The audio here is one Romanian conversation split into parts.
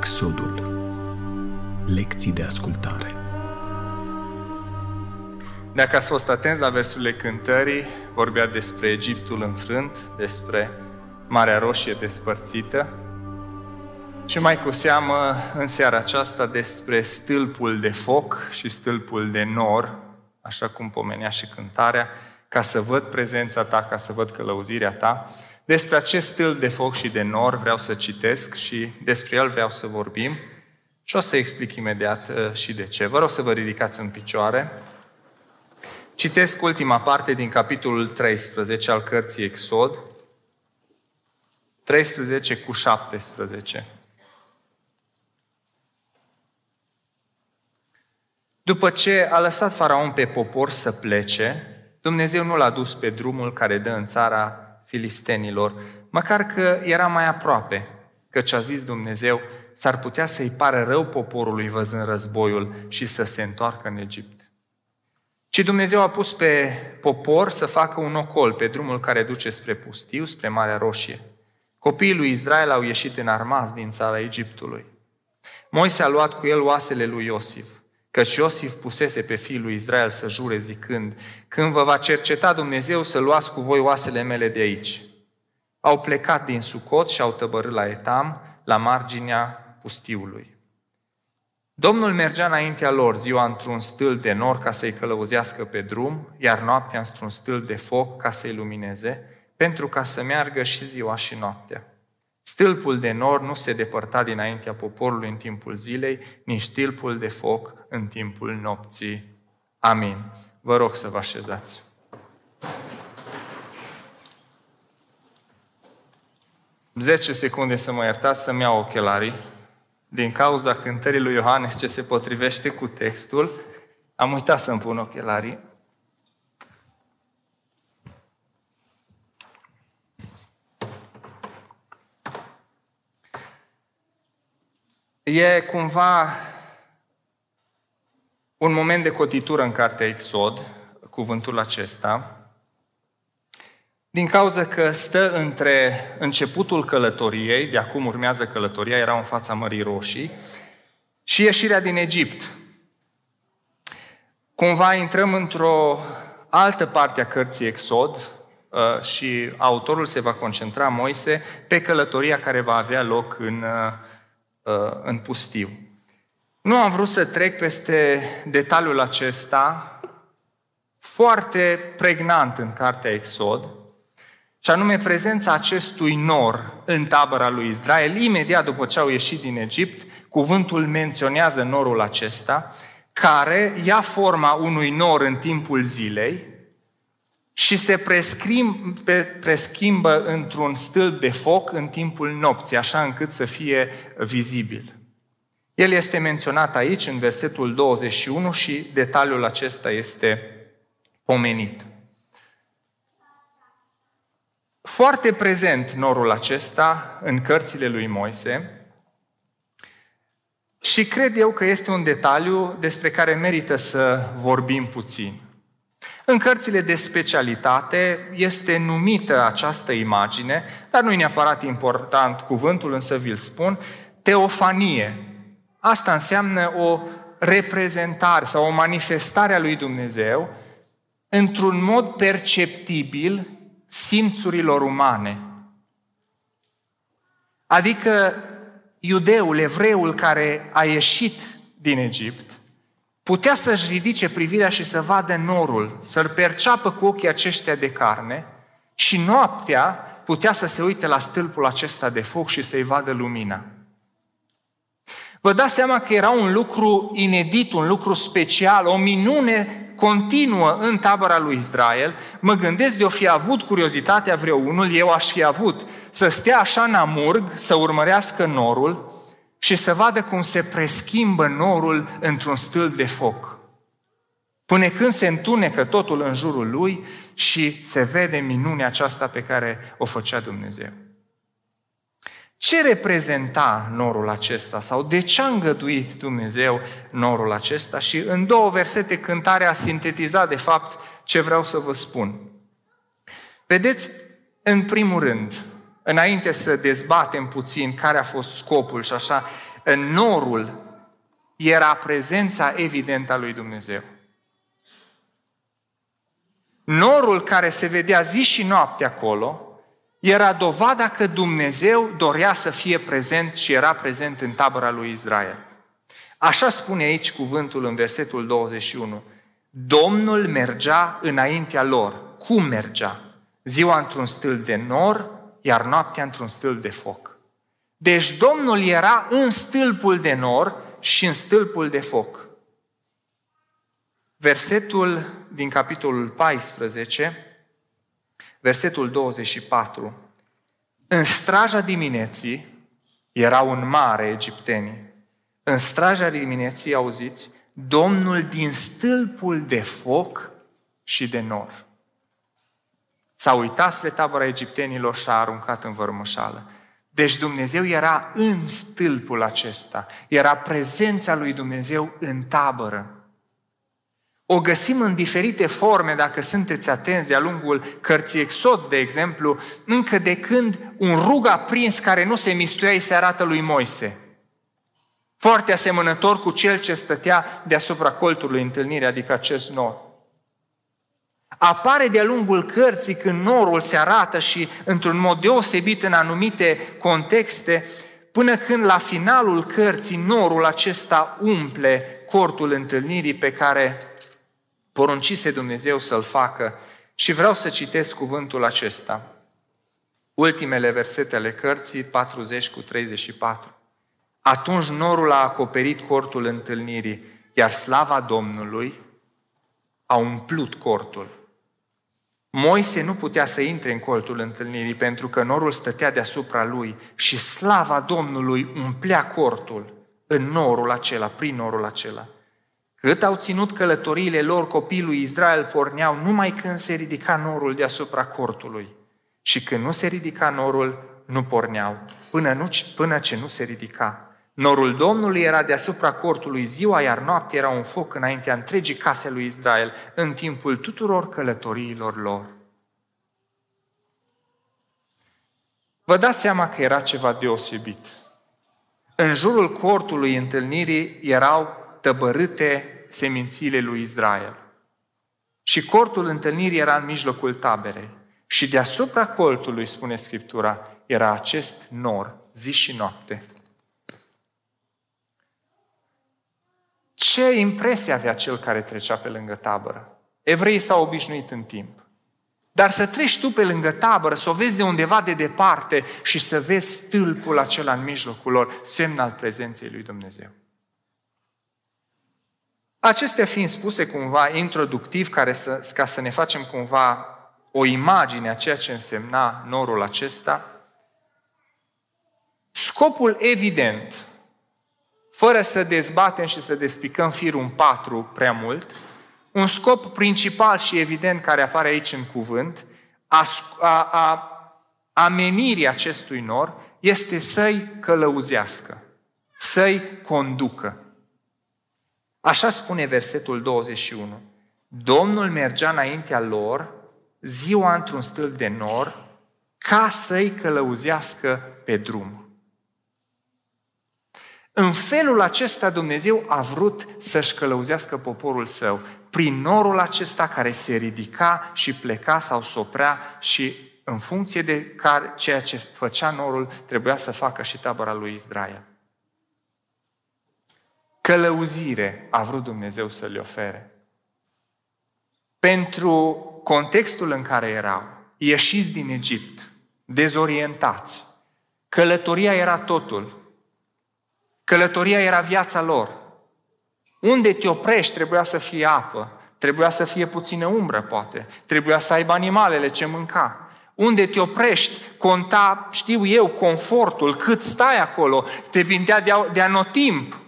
Exodul Lecții de ascultare Dacă ați fost atenți la versurile cântării, vorbea despre Egiptul înfrânt, despre Marea Roșie despărțită și mai cu seamă în seara aceasta despre stâlpul de foc și stâlpul de nor, așa cum pomenea și cântarea, ca să văd prezența ta, ca să văd călăuzirea ta. Despre acest stâlp de foc și de nor vreau să citesc și despre el vreau să vorbim și o să explic imediat uh, și de ce. Vă rog să vă ridicați în picioare. Citesc ultima parte din capitolul 13 al cărții Exod, 13 cu 17. După ce a lăsat faraon pe popor să plece, Dumnezeu nu l-a dus pe drumul care dă în țara filistenilor, măcar că era mai aproape, căci a zis Dumnezeu, s-ar putea să-i pară rău poporului văzând războiul și să se întoarcă în Egipt. Ci Dumnezeu a pus pe popor să facă un ocol pe drumul care duce spre pustiu, spre Marea Roșie. Copiii lui Israel au ieșit în armați din țara Egiptului. Moise a luat cu el oasele lui Iosif, căci Iosif pusese pe fiul lui Israel să jure zicând, când vă va cerceta Dumnezeu să luați cu voi oasele mele de aici. Au plecat din Sucot și au tăbărât la Etam, la marginea pustiului. Domnul mergea înaintea lor ziua într-un stâlp de nor ca să-i călăuzească pe drum, iar noaptea într-un stâlp de foc ca să-i lumineze, pentru ca să meargă și ziua și noaptea. Stâlpul de nor nu se depărta dinaintea poporului în timpul zilei, nici stâlpul de foc în timpul nopții. Amin. Vă rog să vă așezați. Zece secunde să mă iertați să-mi iau ochelarii. Din cauza cântării lui Iohannes ce se potrivește cu textul, am uitat să-mi pun ochelarii. E cumva un moment de cotitură în cartea Exod, cuvântul acesta, din cauza că stă între începutul călătoriei, de acum urmează călătoria, era în fața Mării Roșii, și ieșirea din Egipt. Cumva intrăm într-o altă parte a cărții Exod uh, și autorul se va concentra, Moise, pe călătoria care va avea loc în, uh, uh, în pustiu. Nu am vrut să trec peste detaliul acesta foarte pregnant în cartea Exod, și anume prezența acestui nor în tabăra lui Israel, imediat după ce au ieșit din Egipt, cuvântul menționează norul acesta, care ia forma unui nor în timpul zilei și se preschimbă într-un stâlp de foc în timpul nopții, așa încât să fie vizibil. El este menționat aici, în versetul 21, și detaliul acesta este pomenit. Foarte prezent norul acesta în cărțile lui Moise și cred eu că este un detaliu despre care merită să vorbim puțin. În cărțile de specialitate este numită această imagine, dar nu e neapărat important cuvântul, însă vi-l spun, teofanie, Asta înseamnă o reprezentare sau o manifestare a lui Dumnezeu într-un mod perceptibil simțurilor umane. Adică iudeul, evreul care a ieșit din Egipt, putea să-și ridice privirea și să vadă norul, să-l perceapă cu ochii aceștia de carne și noaptea putea să se uite la stâlpul acesta de foc și să-i vadă lumina. Vă dați seama că era un lucru inedit, un lucru special, o minune continuă în tabăra lui Israel. Mă gândesc de o fi avut curiozitatea vreunul, eu aș fi avut, să stea așa în amurg, să urmărească norul și să vadă cum se preschimbă norul într-un stâlp de foc. Până când se întunecă totul în jurul lui și se vede minunea aceasta pe care o făcea Dumnezeu. Ce reprezenta norul acesta sau de ce a îngăduit Dumnezeu norul acesta? Și în două versete cântarea a sintetizat de fapt ce vreau să vă spun. Vedeți, în primul rând, înainte să dezbatem puțin care a fost scopul și așa, În norul era prezența evidentă a lui Dumnezeu. Norul care se vedea zi și noapte acolo era dovada că Dumnezeu dorea să fie prezent și era prezent în tabăra lui Israel. Așa spune aici cuvântul în versetul 21. Domnul mergea înaintea lor. Cum mergea? Ziua într-un stâlp de nor, iar noaptea într-un stâlp de foc. Deci Domnul era în stâlpul de nor și în stâlpul de foc. Versetul din capitolul 14, versetul 24. În straja dimineții era un mare egiptenii. În straja dimineții, auziți, Domnul din stâlpul de foc și de nor. S-a uitat spre tabăra egiptenilor și a aruncat în vărmășală. Deci Dumnezeu era în stâlpul acesta. Era prezența lui Dumnezeu în tabără. O găsim în diferite forme, dacă sunteți atenți, de-a lungul cărții Exod, de exemplu, încă de când un rug aprins care nu se mistuia îi se arată lui Moise. Foarte asemănător cu cel ce stătea deasupra coltului întâlnirii, adică acest nor. Apare de-a lungul cărții când norul se arată și într-un mod deosebit în anumite contexte, până când la finalul cărții norul acesta umple cortul întâlnirii pe care poruncise Dumnezeu să-l facă și vreau să citesc cuvântul acesta. Ultimele versete ale cărții, 40 cu 34. Atunci norul a acoperit cortul întâlnirii, iar slava Domnului a umplut cortul. Moise nu putea să intre în coltul întâlnirii pentru că norul stătea deasupra lui și slava Domnului umplea cortul în norul acela, prin norul acela. Cât au ținut călătoriile lor, copiii lui Israel porneau numai când se ridica norul deasupra cortului. Și când nu se ridica norul, nu porneau, până, nu, până ce nu se ridica. Norul Domnului era deasupra cortului ziua, iar noaptea era un foc înaintea întregii case lui Israel, în timpul tuturor călătoriilor lor. Vă dați seama că era ceva deosebit. În jurul cortului întâlnirii erau tăbărâte semințiile lui Israel. Și cortul întâlnirii era în mijlocul taberei. Și deasupra coltului, spune Scriptura, era acest nor, zi și noapte. Ce impresie avea cel care trecea pe lângă tabără? Evreii s-au obișnuit în timp. Dar să treci tu pe lângă tabără, să o vezi de undeva de departe și să vezi stâlpul acela în mijlocul lor, semn al prezenței lui Dumnezeu. Acestea fiind spuse cumva introductiv, care să, ca să ne facem cumva o imagine a ceea ce însemna norul acesta, scopul evident, fără să dezbatem și să despicăm firul în patru prea mult, un scop principal și evident care apare aici în cuvânt, a, a, a amenirii acestui nor, este să-i călăuzească, să-i conducă. Așa spune versetul 21. Domnul mergea înaintea lor ziua într-un stâlp de nor ca să-i călăuzească pe drum. În felul acesta Dumnezeu a vrut să-și călăuzească poporul său prin norul acesta care se ridica și pleca sau soprea și în funcție de care, ceea ce făcea norul trebuia să facă și tabăra lui Israel călăuzire a vrut Dumnezeu să le ofere. Pentru contextul în care erau, ieșiți din Egipt, dezorientați, călătoria era totul. Călătoria era viața lor. Unde te oprești trebuia să fie apă, trebuia să fie puțină umbră, poate, trebuia să aibă animalele ce mânca. Unde te oprești, conta, știu eu, confortul, cât stai acolo, te bindea de, de anotimp,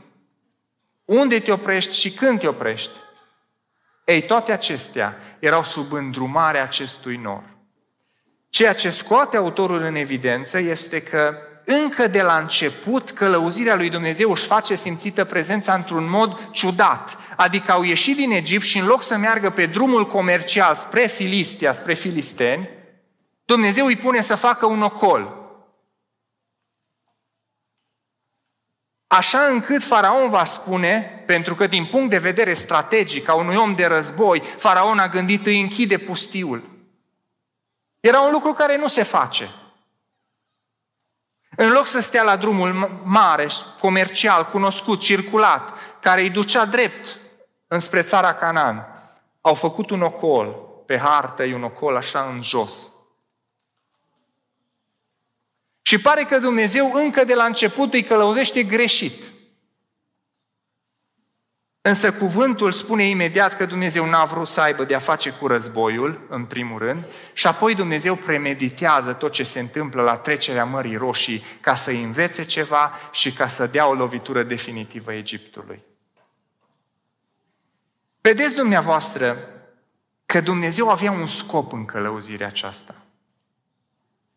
unde te oprești și când te oprești. Ei, toate acestea erau sub îndrumarea acestui nor. Ceea ce scoate autorul în evidență este că încă de la început călăuzirea lui Dumnezeu își face simțită prezența într-un mod ciudat. Adică au ieșit din Egipt și în loc să meargă pe drumul comercial spre Filistia, spre filisteni, Dumnezeu îi pune să facă un ocol. Așa încât faraon va spune, pentru că din punct de vedere strategic, a unui om de război, faraon a gândit îi închide pustiul. Era un lucru care nu se face. În loc să stea la drumul mare, comercial, cunoscut, circulat, care îi ducea drept înspre țara Canaan, au făcut un ocol, pe hartă e un ocol așa în jos. Și pare că Dumnezeu încă de la început îi călăuzește greșit. Însă cuvântul spune imediat că Dumnezeu n-a vrut să aibă de-a face cu războiul, în primul rând, și apoi Dumnezeu premeditează tot ce se întâmplă la trecerea Mării Roșii ca să învețe ceva și ca să dea o lovitură definitivă Egiptului. Vedeți dumneavoastră că Dumnezeu avea un scop în călăuzirea aceasta.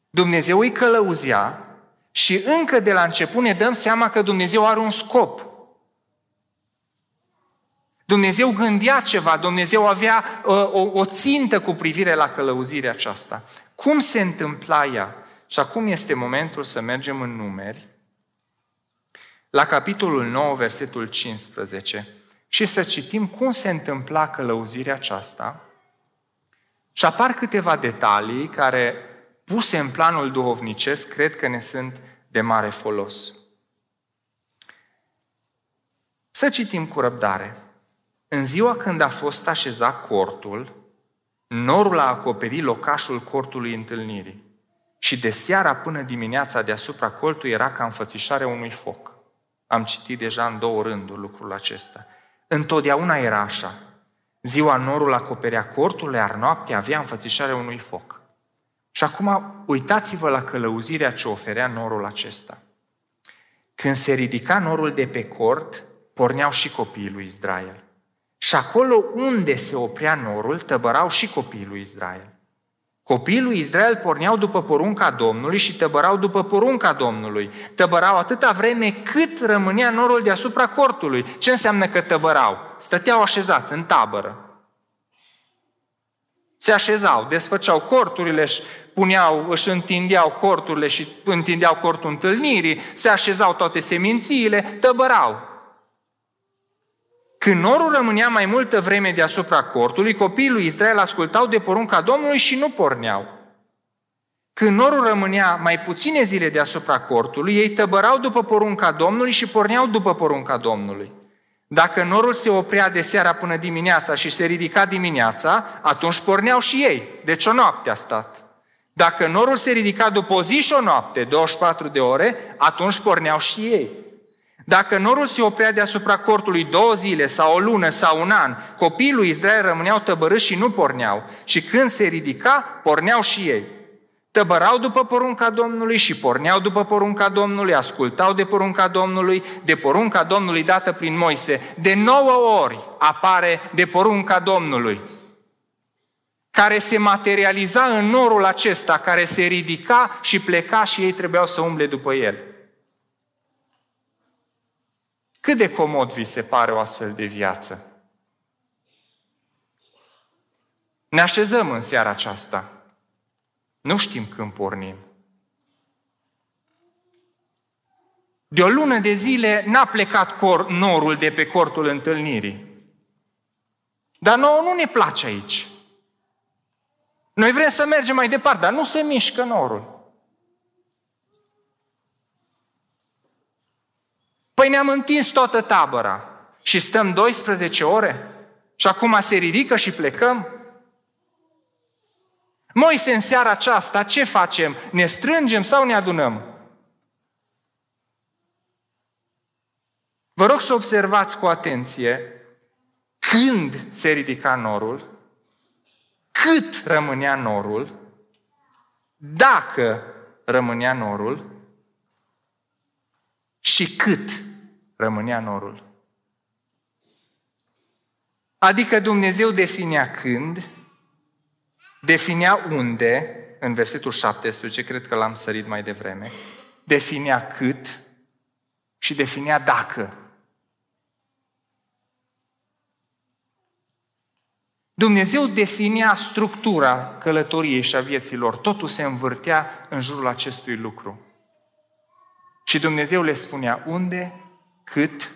Dumnezeu îi călăuzea și încă de la început ne dăm seama că Dumnezeu are un scop. Dumnezeu gândea ceva, Dumnezeu avea uh, o, o țintă cu privire la călăuzirea aceasta. Cum se întâmpla ea? Și acum este momentul să mergem în numeri, la capitolul 9, versetul 15, și să citim cum se întâmpla călăuzirea aceasta. Și apar câteva detalii care puse în planul duhovnicesc, cred că ne sunt de mare folos. Să citim cu răbdare. În ziua când a fost așezat cortul, norul a acoperit locașul cortului întâlnirii și de seara până dimineața deasupra coltului era ca înfățișarea unui foc. Am citit deja în două rânduri lucrul acesta. Întotdeauna era așa. Ziua norul acoperea cortul, iar noaptea avea înfățișarea unui foc. Și acum uitați-vă la călăuzirea ce oferea norul acesta. Când se ridica norul de pe cort, porneau și copiii lui Israel. Și acolo unde se oprea norul, tăbărau și copiii lui Israel. Copiii lui Israel porneau după porunca Domnului și tăbărau după porunca Domnului. Tăbărau atâta vreme cât rămânea norul deasupra cortului. Ce înseamnă că tăbărau? Stăteau așezați în tabără. Se așezau, desfăceau corturile, își puneau, își întindeau corturile și întindeau cortul întâlnirii, se așezau toate semințiile, tăbărau. Când norul rămânea mai multă vreme deasupra cortului, copiii lui Israel ascultau de porunca Domnului și nu porneau. Când norul rămânea mai puține zile deasupra cortului, ei tăbărau după porunca Domnului și porneau după porunca Domnului. Dacă norul se oprea de seara până dimineața și se ridica dimineața, atunci porneau și ei. Deci o noapte a stat. Dacă norul se ridica după o zi și o noapte, 24 de ore, atunci porneau și ei. Dacă norul se oprea deasupra cortului două zile sau o lună sau un an, copiii lui Israel rămâneau tăbărâși și nu porneau. Și când se ridica, porneau și ei. Tăbărau după porunca Domnului și porneau după porunca Domnului, ascultau de porunca Domnului, de porunca Domnului dată prin Moise. De nouă ori apare de porunca Domnului, care se materializa în norul acesta, care se ridica și pleca și ei trebuiau să umble după el. Cât de comod vi se pare o astfel de viață? Ne așezăm în seara aceasta. Nu știm când pornim. De o lună de zile n-a plecat cor, norul de pe cortul întâlnirii. Dar nouă nu ne place aici. Noi vrem să mergem mai departe, dar nu se mișcă norul. Păi ne-am întins toată tabăra și stăm 12 ore și acum se ridică și plecăm. Moise, în seara aceasta, ce facem? Ne strângem sau ne adunăm? Vă rog să observați cu atenție când se ridica norul, cât rămânea norul, dacă rămânea norul și cât rămânea norul. Adică Dumnezeu definea când, definea unde, în versetul 17, cred că l-am sărit mai devreme, definea cât și definea dacă. Dumnezeu definea structura călătoriei și a vieților. Totul se învârtea în jurul acestui lucru. Și Dumnezeu le spunea unde cât,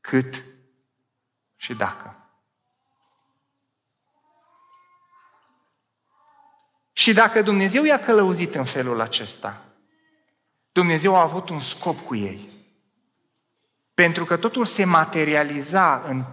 cât și dacă. Și dacă Dumnezeu i-a călăuzit în felul acesta, Dumnezeu a avut un scop cu ei. Pentru că totul se materializa, în,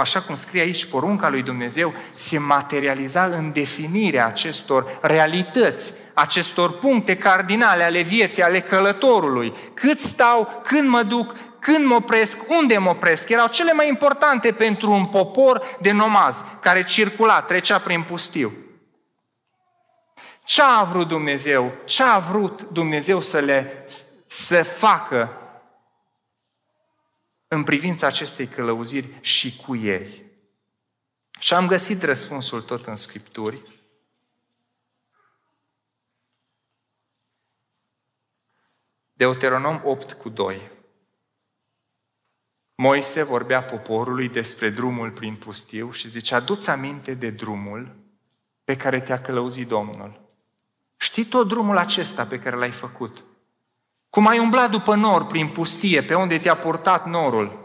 așa cum scrie aici porunca lui Dumnezeu, se materializa în definirea acestor realități, acestor puncte cardinale ale vieții, ale călătorului. Cât stau, când mă duc, când mă opresc, unde mă opresc. Erau cele mai importante pentru un popor de nomaz care circula, trecea prin pustiu. Ce a vrut Dumnezeu? Ce a vrut Dumnezeu să le să facă în privința acestei călăuziri și cu ei? Și am găsit răspunsul tot în Scripturi. Deuteronom 8 cu 2. Moise vorbea poporului despre drumul prin pustiu și zicea, adu-ți aminte de drumul pe care te-a călăuzit Domnul. Știi tot drumul acesta pe care l-ai făcut. Cum ai umblat după nor prin pustie, pe unde te-a purtat norul.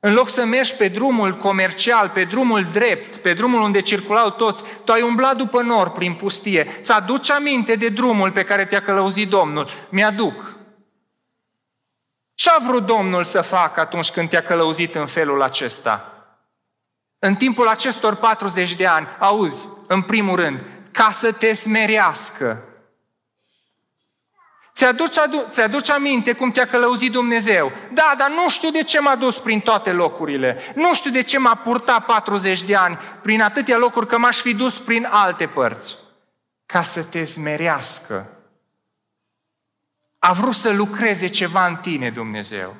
În loc să mergi pe drumul comercial, pe drumul drept, pe drumul unde circulau toți, tu ai umblat după nor prin pustie. Ți-aduci aminte de drumul pe care te-a călăuzit Domnul. Mi-aduc. Ce a vrut Domnul să facă atunci când te-a călăuzit în felul acesta? În timpul acestor 40 de ani, auzi, în primul rând, ca să te smerească, Ți-aduci, adu- ți-aduci aminte cum te-a călăuzit Dumnezeu. Da, dar nu știu de ce m-a dus prin toate locurile. Nu știu de ce m-a purtat 40 de ani prin atâtea locuri că m-aș fi dus prin alte părți. Ca să te smerească. A vrut să lucreze ceva în tine, Dumnezeu.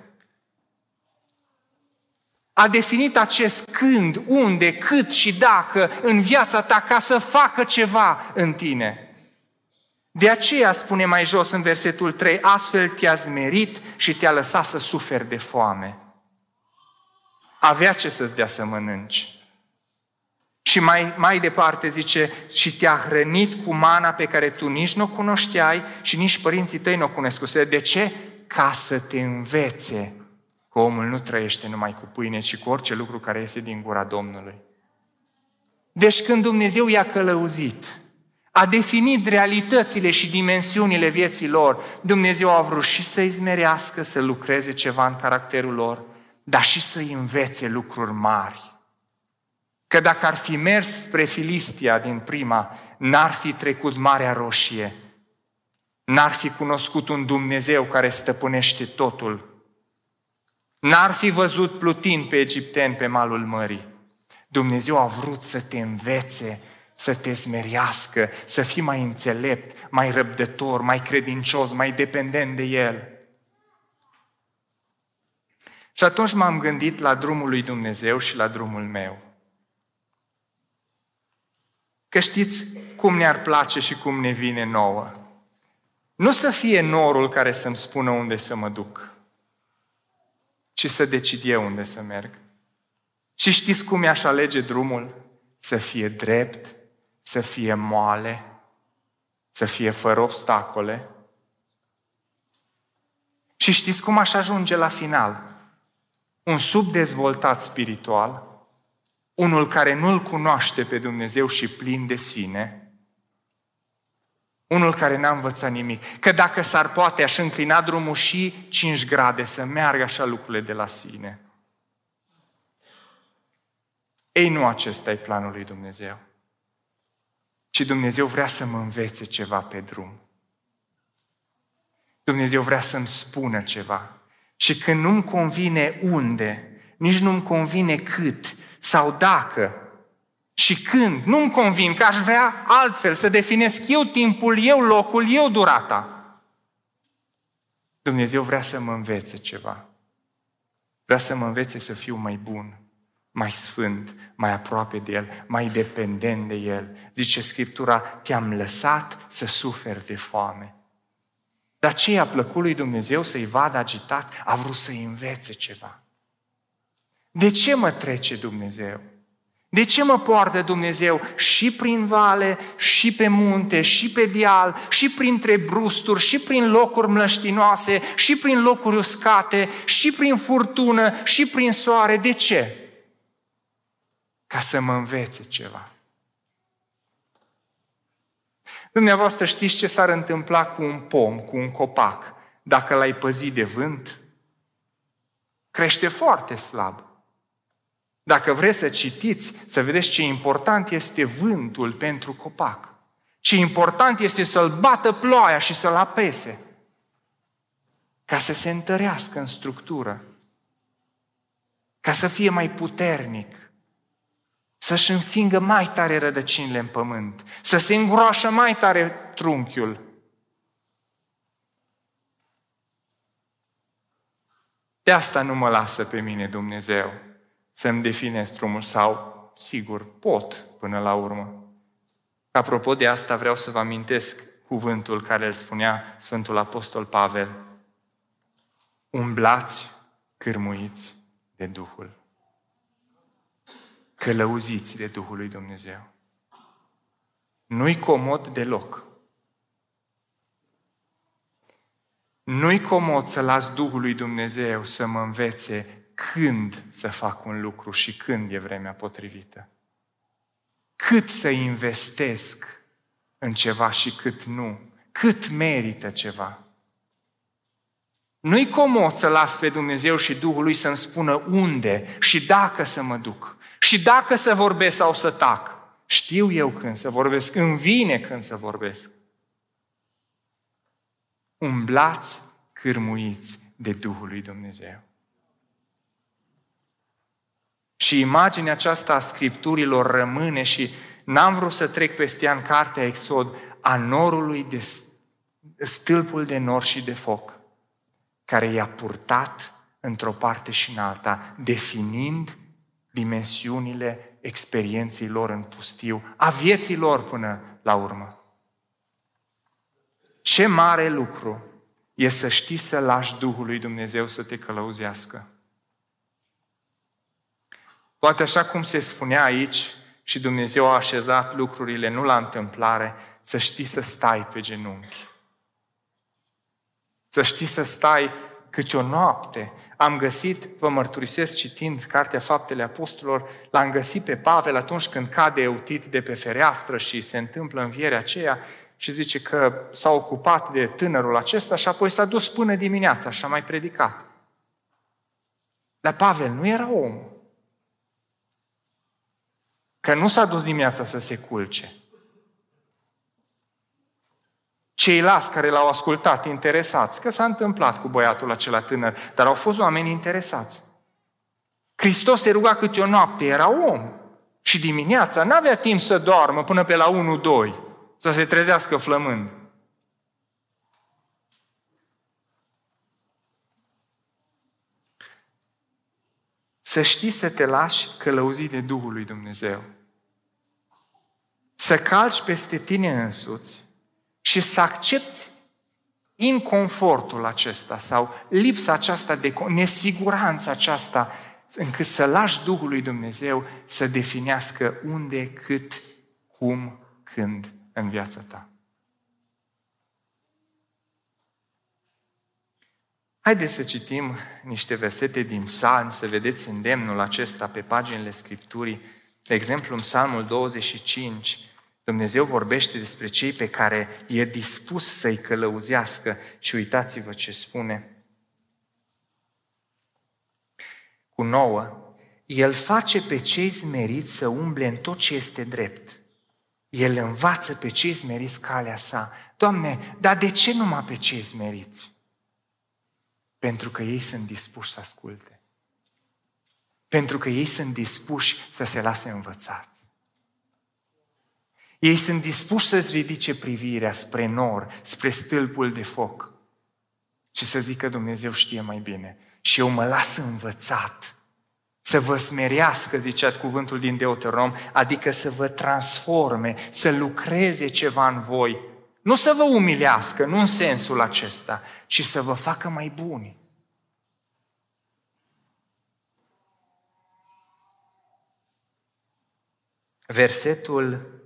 A definit acest când, unde, cât și dacă în viața ta ca să facă ceva în tine. De aceea spune mai jos în versetul 3, astfel te-a zmerit și te-a lăsat să suferi de foame. Avea ce să-ți dea să mănânci. Și mai, mai departe zice, și te-a hrănit cu mana pe care tu nici nu o cunoșteai și nici părinții tăi nu o cunoscuse. De ce? Ca să te învețe că omul nu trăiește numai cu pâine, ci cu orice lucru care iese din gura Domnului. Deci când Dumnezeu i-a călăuzit, a definit realitățile și dimensiunile vieții lor, Dumnezeu a vrut și să-i zmerească, să lucreze ceva în caracterul lor, dar și să-i învețe lucruri mari. Că dacă ar fi mers spre Filistia din prima, n-ar fi trecut Marea Roșie, n-ar fi cunoscut un Dumnezeu care stăpânește totul, n-ar fi văzut plutind pe egipteni pe malul mării. Dumnezeu a vrut să te învețe să te smerească, să fii mai înțelept, mai răbdător, mai credincios, mai dependent de El. Și atunci m-am gândit la drumul lui Dumnezeu și la drumul meu. Că știți cum ne-ar place și cum ne vine nouă. Nu să fie norul care să-mi spună unde să mă duc, ci să decid eu unde să merg. Și știți cum mi-aș alege drumul? Să fie drept, să fie moale, să fie fără obstacole. Și știți cum aș ajunge la final? Un subdezvoltat spiritual, unul care nu-L cunoaște pe Dumnezeu și plin de sine, unul care n-a învățat nimic. Că dacă s-ar poate, aș înclina drumul și 5 grade să meargă așa lucrurile de la sine. Ei, nu acesta e planul lui Dumnezeu ci Dumnezeu vrea să mă învețe ceva pe drum. Dumnezeu vrea să-mi spună ceva. Și când nu-mi convine unde, nici nu-mi convine cât sau dacă și când, nu-mi convin că aș vrea altfel, să definesc eu timpul, eu locul, eu durata. Dumnezeu vrea să mă învețe ceva. Vrea să mă învețe să fiu mai bun mai sfânt, mai aproape de El, mai dependent de El. Zice Scriptura, te-am lăsat să suferi de foame. Dar ce i-a plăcut lui Dumnezeu să-i vadă agitat? A vrut să-i învețe ceva. De ce mă trece Dumnezeu? De ce mă poartă Dumnezeu și prin vale, și pe munte, și pe deal, și printre brusturi, și prin locuri mlăștinoase, și prin locuri uscate, și prin furtună, și prin soare? De ce? Ca să mă învețe ceva. Dumneavoastră știți ce s-ar întâmpla cu un pom, cu un copac, dacă l-ai păzit de vânt? Crește foarte slab. Dacă vreți să citiți, să vedeți ce important este vântul pentru copac. Ce important este să-l bată ploaia și să-l apese. Ca să se întărească în structură. Ca să fie mai puternic. Să-și înfingă mai tare rădăcinile în pământ. Să se îngroașă mai tare trunchiul. De asta nu mă lasă pe mine Dumnezeu să-mi definez drumul sau, sigur, pot până la urmă. Apropo de asta, vreau să vă amintesc cuvântul care îl spunea Sfântul Apostol Pavel. Umblați cârmuiți de Duhul. Călăuziți de Duhul lui Dumnezeu. Nu-i comod deloc. Nu-i comod să las Duhul lui Dumnezeu să mă învețe când să fac un lucru și când e vremea potrivită. Cât să investesc în ceva și cât nu. Cât merită ceva. Nu-i comod să las pe Dumnezeu și Duhul lui să-mi spună unde și dacă să mă duc. Și dacă să vorbesc sau să tac. Știu eu când să vorbesc, îmi vine când să vorbesc. Umblați cârmuiți de Duhul lui Dumnezeu. Și imaginea aceasta a Scripturilor rămâne și n-am vrut să trec peste ea în cartea Exod a norului de stâlpul de nor și de foc, care i-a purtat într-o parte și în alta, definind dimensiunile experienței lor în pustiu, a vieții lor până la urmă. Ce mare lucru e să știi să lași Duhul lui Dumnezeu să te călăuzească. Poate așa cum se spunea aici și Dumnezeu a așezat lucrurile nu la întâmplare, să știi să stai pe genunchi. Să știi să stai câte o noapte. Am găsit, vă mărturisesc citind Cartea Faptele Apostolilor, l-am găsit pe Pavel atunci când cade eutit de pe fereastră și se întâmplă învierea aceea și zice că s-a ocupat de tânărul acesta și apoi s-a dus până dimineața și a mai predicat. Dar Pavel nu era om. Că nu s-a dus dimineața să se culce. Ceilalți care l-au ascultat, interesați, că s-a întâmplat cu băiatul acela tânăr, dar au fost oameni interesați. Hristos se ruga câte o noapte, era om. Și dimineața n-avea timp să doarmă până pe la 1-2, să se trezească flămând. Să știi să te lași călăuzit de Duhul lui Dumnezeu. Să calci peste tine însuți și să accepti inconfortul acesta sau lipsa aceasta de nesiguranța aceasta încât să lași Duhul lui Dumnezeu să definească unde, cât, cum, când în viața ta. Haideți să citim niște versete din psalm, să vedeți îndemnul acesta pe paginile Scripturii. De exemplu, în psalmul 25, Dumnezeu vorbește despre cei pe care e dispus să-i călăuzească și uitați-vă ce spune. Cu nouă, El face pe cei smeriți să umble în tot ce este drept. El învață pe cei smeriți calea sa. Doamne, dar de ce numai pe cei smeriți? Pentru că ei sunt dispuși să asculte. Pentru că ei sunt dispuși să se lase învățați. Ei sunt dispuși să-ți ridice privirea spre nor, spre stâlpul de foc și să zică Dumnezeu știe mai bine. Și eu mă las învățat să vă smerească, zicea cuvântul din Deuteronom, adică să vă transforme, să lucreze ceva în voi. Nu să vă umilească, nu în sensul acesta, ci să vă facă mai buni. versetul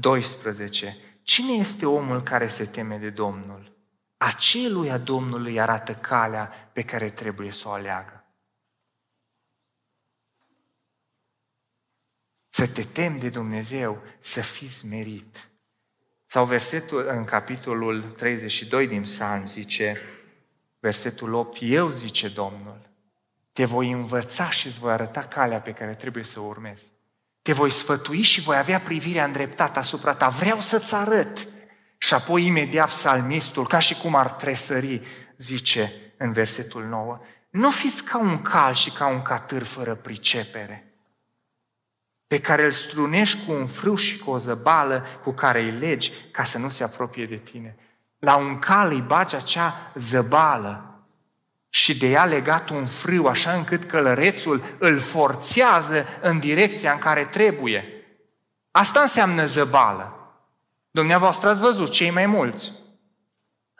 12. Cine este omul care se teme de Domnul? Aceluia Domnului arată calea pe care trebuie să o aleagă. Să te temi de Dumnezeu, să fii smerit. Sau versetul în capitolul 32 din Psalm zice, versetul 8, Eu, zice Domnul, te voi învăța și îți voi arăta calea pe care trebuie să o urmezi. Te voi sfătui și voi avea privirea îndreptată asupra ta. Vreau să-ți arăt. Și apoi imediat psalmistul, ca și cum ar tresări, zice în versetul 9, nu fiți ca un cal și ca un catâr fără pricepere, pe care îl strunești cu un frâu și cu o zăbală cu care îi legi ca să nu se apropie de tine. La un cal îi bagi acea zăbală și de ea legat un frâu, așa încât călărețul îl forțează în direcția în care trebuie. Asta înseamnă zăbală. Dumneavoastră ați văzut, cei mai mulți.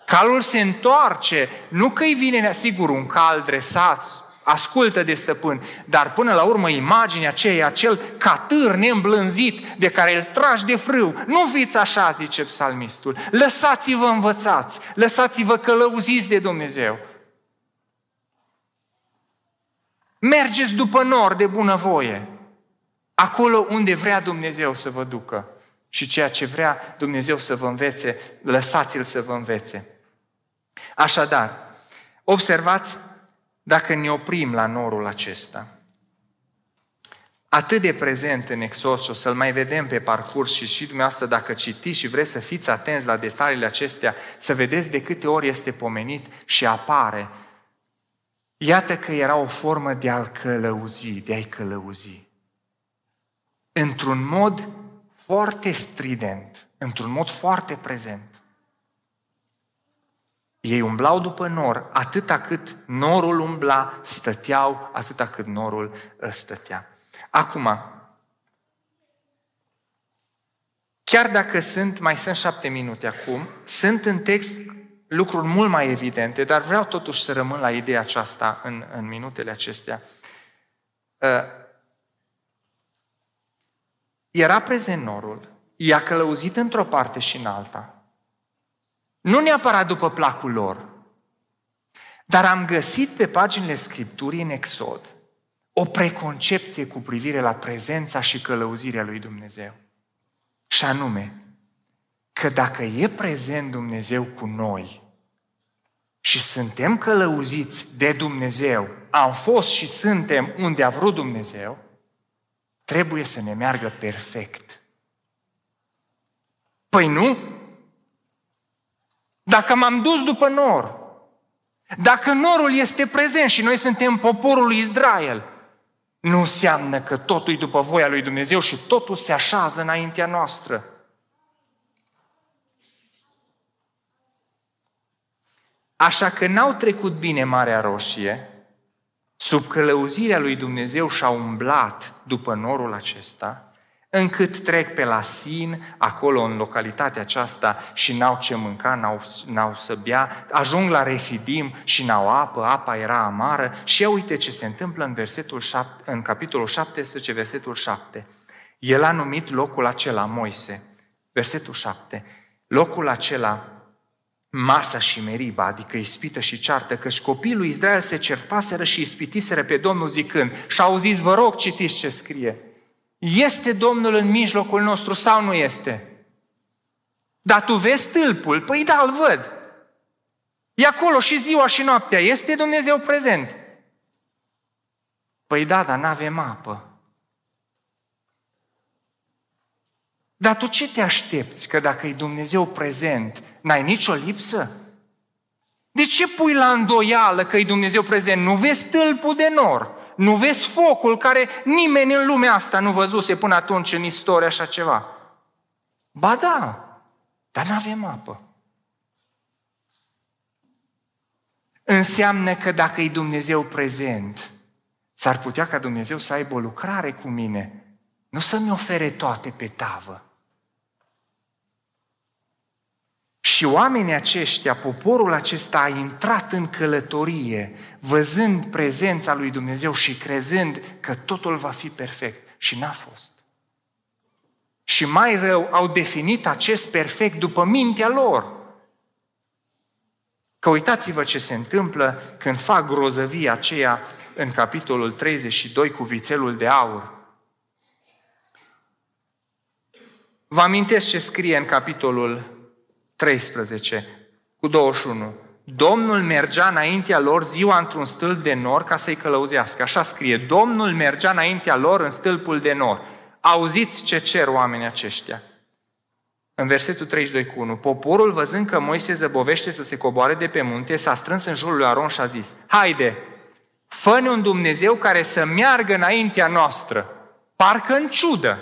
Calul se întoarce, nu că îi vine, sigur, un cal dresat, ascultă de stăpân, dar până la urmă imaginea aceea, acel catâr neîmblânzit de care îl tragi de frâu, nu fiți așa, zice psalmistul, lăsați-vă învățați, lăsați-vă călăuziți de Dumnezeu. Mergeți după nor de bunăvoie, acolo unde vrea Dumnezeu să vă ducă. Și ceea ce vrea Dumnezeu să vă învețe, lăsați-L să vă învețe. Așadar, observați dacă ne oprim la norul acesta. Atât de prezent în Exod și o să-l mai vedem pe parcurs și și dumneavoastră dacă citiți și vreți să fiți atenți la detaliile acestea, să vedeți de câte ori este pomenit și apare Iată că era o formă de a-l călăuzi, de a-i călăuzi. Într-un mod foarte strident, într-un mod foarte prezent. Ei umblau după nor, atâta cât norul umbla, stăteau, atâta cât norul ă, stătea. Acum, chiar dacă sunt, mai sunt șapte minute acum, sunt în text lucruri mult mai evidente, dar vreau totuși să rămân la ideea aceasta în, în minutele acestea. Uh, era prezent norul, i-a călăuzit într-o parte și în alta. Nu neapărat după placul lor, dar am găsit pe paginile Scripturii în Exod o preconcepție cu privire la prezența și călăuzirea lui Dumnezeu. Și anume, că dacă e prezent Dumnezeu cu noi și suntem călăuziți de Dumnezeu, am fost și suntem unde a vrut Dumnezeu, trebuie să ne meargă perfect. Păi nu? Dacă m-am dus după nor, dacă norul este prezent și noi suntem poporul lui Israel, nu înseamnă că totul e după voia lui Dumnezeu și totul se așează înaintea noastră. Așa că n-au trecut bine Marea Roșie, sub călăuzirea lui Dumnezeu și-au umblat după norul acesta, încât trec pe la Sin, acolo în localitatea aceasta și n-au ce mânca, n-au, n-au să bea, ajung la Refidim și n-au apă, apa era amară și ia uite ce se întâmplă în, versetul 7, în capitolul 17, versetul 7. El a numit locul acela Moise, versetul 7. Locul acela Masa și Meriba, adică ispită și ceartă, căci copiii lui Israel se certaseră și ispitiseră pe Domnul zicând și au zis, vă rog, citiți ce scrie. Este Domnul în mijlocul nostru sau nu este? Dar tu vezi stâlpul? Păi da, îl văd. E acolo și ziua și noaptea. Este Dumnezeu prezent. Păi da, dar n-avem apă. Dar tu ce te aștepți? Că dacă e Dumnezeu prezent, n-ai nicio lipsă? De ce pui la îndoială că e Dumnezeu prezent? Nu vezi stâlpul de nor, nu vezi focul care nimeni în lumea asta nu văzuse până atunci în istorie așa ceva. Ba da, dar nu avem apă. Înseamnă că dacă e Dumnezeu prezent, s-ar putea ca Dumnezeu să aibă o lucrare cu mine, nu să-mi ofere toate pe tavă, Și oamenii aceștia, poporul acesta a intrat în călătorie, văzând prezența lui Dumnezeu și crezând că totul va fi perfect. Și n-a fost. Și mai rău, au definit acest perfect după mintea lor. Că uitați-vă ce se întâmplă când fac grozăvia aceea în capitolul 32 cu vițelul de aur. Vă amintesc ce scrie în capitolul 13 cu 21. Domnul mergea înaintea lor ziua într-un stâlp de nor ca să-i călăuzească. Așa scrie. Domnul mergea înaintea lor în stâlpul de nor. Auziți ce cer oamenii aceștia. În versetul 32 cu 1, poporul văzând că Moise zăbovește să se coboare de pe munte, s-a strâns în jurul lui Aron și a zis, haide, fă un Dumnezeu care să meargă înaintea noastră, parcă în ciudă.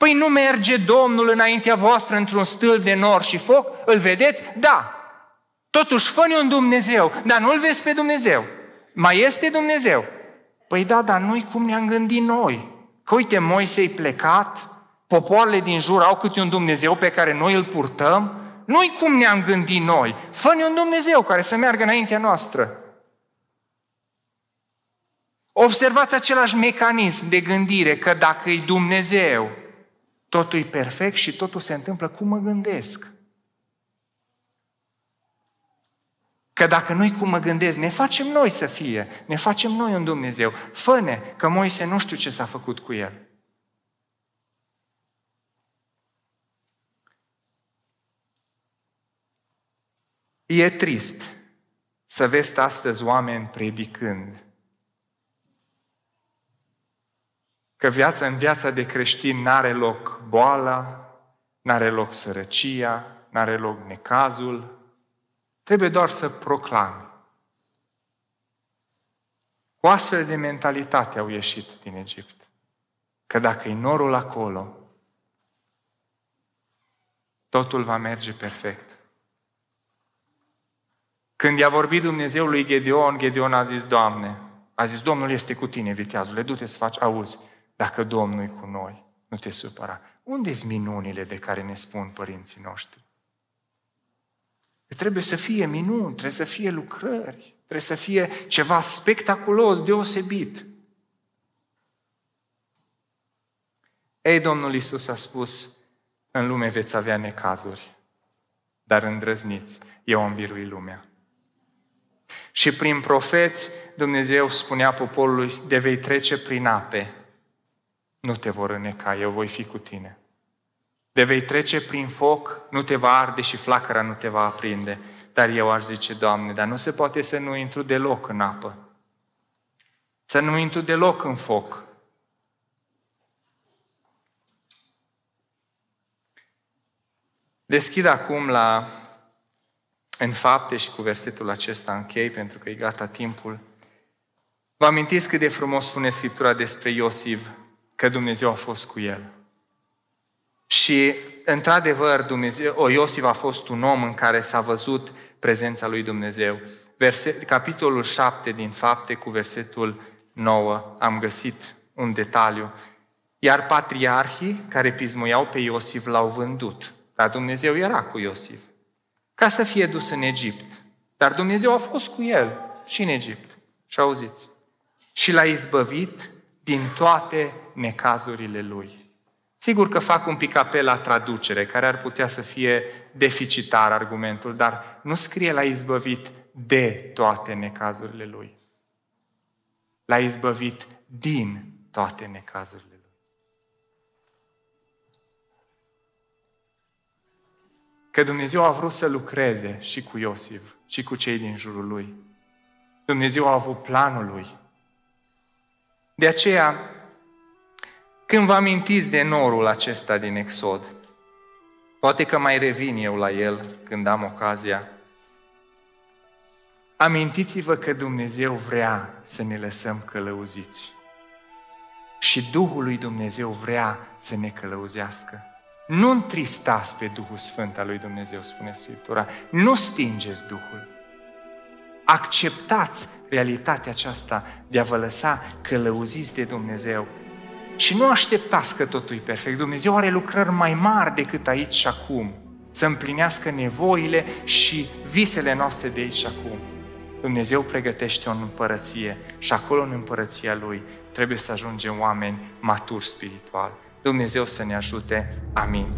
Păi nu merge Domnul înaintea voastră într-un stâlp de nor și foc? Îl vedeți? Da. Totuși, fă un Dumnezeu, dar nu-L vezi pe Dumnezeu. Mai este Dumnezeu. Păi da, dar nu-i cum ne-am gândit noi. Că uite, Moise-i plecat, popoarele din jur au câte un Dumnezeu pe care noi îl purtăm, nu-i cum ne-am gândit noi. fă un Dumnezeu care să meargă înaintea noastră. Observați același mecanism de gândire, că dacă e Dumnezeu, totul e perfect și totul se întâmplă cum mă gândesc. Că dacă nu-i cum mă gândesc, ne facem noi să fie, ne facem noi un Dumnezeu. Fă-ne că Moise nu știu ce s-a făcut cu el. E trist să vezi astăzi oameni predicând că viața în viața de creștin n-are loc boala, n-are loc sărăcia, n-are loc necazul, trebuie doar să proclami. Cu astfel de mentalitate au ieșit din Egipt. Că dacă e norul acolo, totul va merge perfect. Când i-a vorbit Dumnezeu lui Gedeon, Gedeon a zis, Doamne, a zis, Domnul este cu tine, viteazule, du-te să faci, auzi, dacă Domnul e cu noi, nu te supăra. unde sunt minunile de care ne spun părinții noștri? Trebuie să fie minuni, trebuie să fie lucrări, trebuie să fie ceva spectaculos, deosebit. Ei, Domnul Isus a spus, în lume veți avea necazuri, dar îndrăzniți, eu am birui lumea. Și prin profeți, Dumnezeu spunea poporului, de vei trece prin ape, nu te vor îneca, eu voi fi cu tine. De vei trece prin foc, nu te va arde și flacăra nu te va aprinde. Dar eu aș zice, Doamne, dar nu se poate să nu intru deloc în apă. Să nu intru deloc în foc. Deschid acum la în fapte și cu versetul acesta închei, pentru că e gata timpul. Vă amintiți cât de frumos spune Scriptura despre Iosif, că Dumnezeu a fost cu el. Și, într-adevăr, Dumnezeu, o, Iosif a fost un om în care s-a văzut prezența lui Dumnezeu. Verse, capitolul 7 din Fapte cu versetul 9 am găsit un detaliu. Iar patriarhii care pismuiau pe Iosif l-au vândut. Dar Dumnezeu era cu Iosif. Ca să fie dus în Egipt. Dar Dumnezeu a fost cu el și în Egipt. Și auziți. Și l-a izbăvit din toate necazurile lui. Sigur că fac un pic apel la traducere, care ar putea să fie deficitar argumentul, dar nu scrie la izbăvit de toate necazurile lui. L-a izbăvit din toate necazurile lui. Că Dumnezeu a vrut să lucreze și cu Iosif și cu cei din jurul lui. Dumnezeu a avut planul lui. De aceea, când vă amintiți de norul acesta din Exod, poate că mai revin eu la el când am ocazia, amintiți-vă că Dumnezeu vrea să ne lăsăm călăuziți. Și Duhul lui Dumnezeu vrea să ne călăuzească. Nu întristați pe Duhul Sfânt al lui Dumnezeu, spune Scriptura. Nu stingeți Duhul. Acceptați realitatea aceasta de a vă lăsa călăuziți de Dumnezeu și nu așteptați că totul e perfect. Dumnezeu are lucrări mai mari decât aici și acum. Să împlinească nevoile și visele noastre de aici și acum. Dumnezeu pregătește o împărăție și acolo în împărăția Lui trebuie să ajungem oameni maturi spiritual. Dumnezeu să ne ajute. Amin.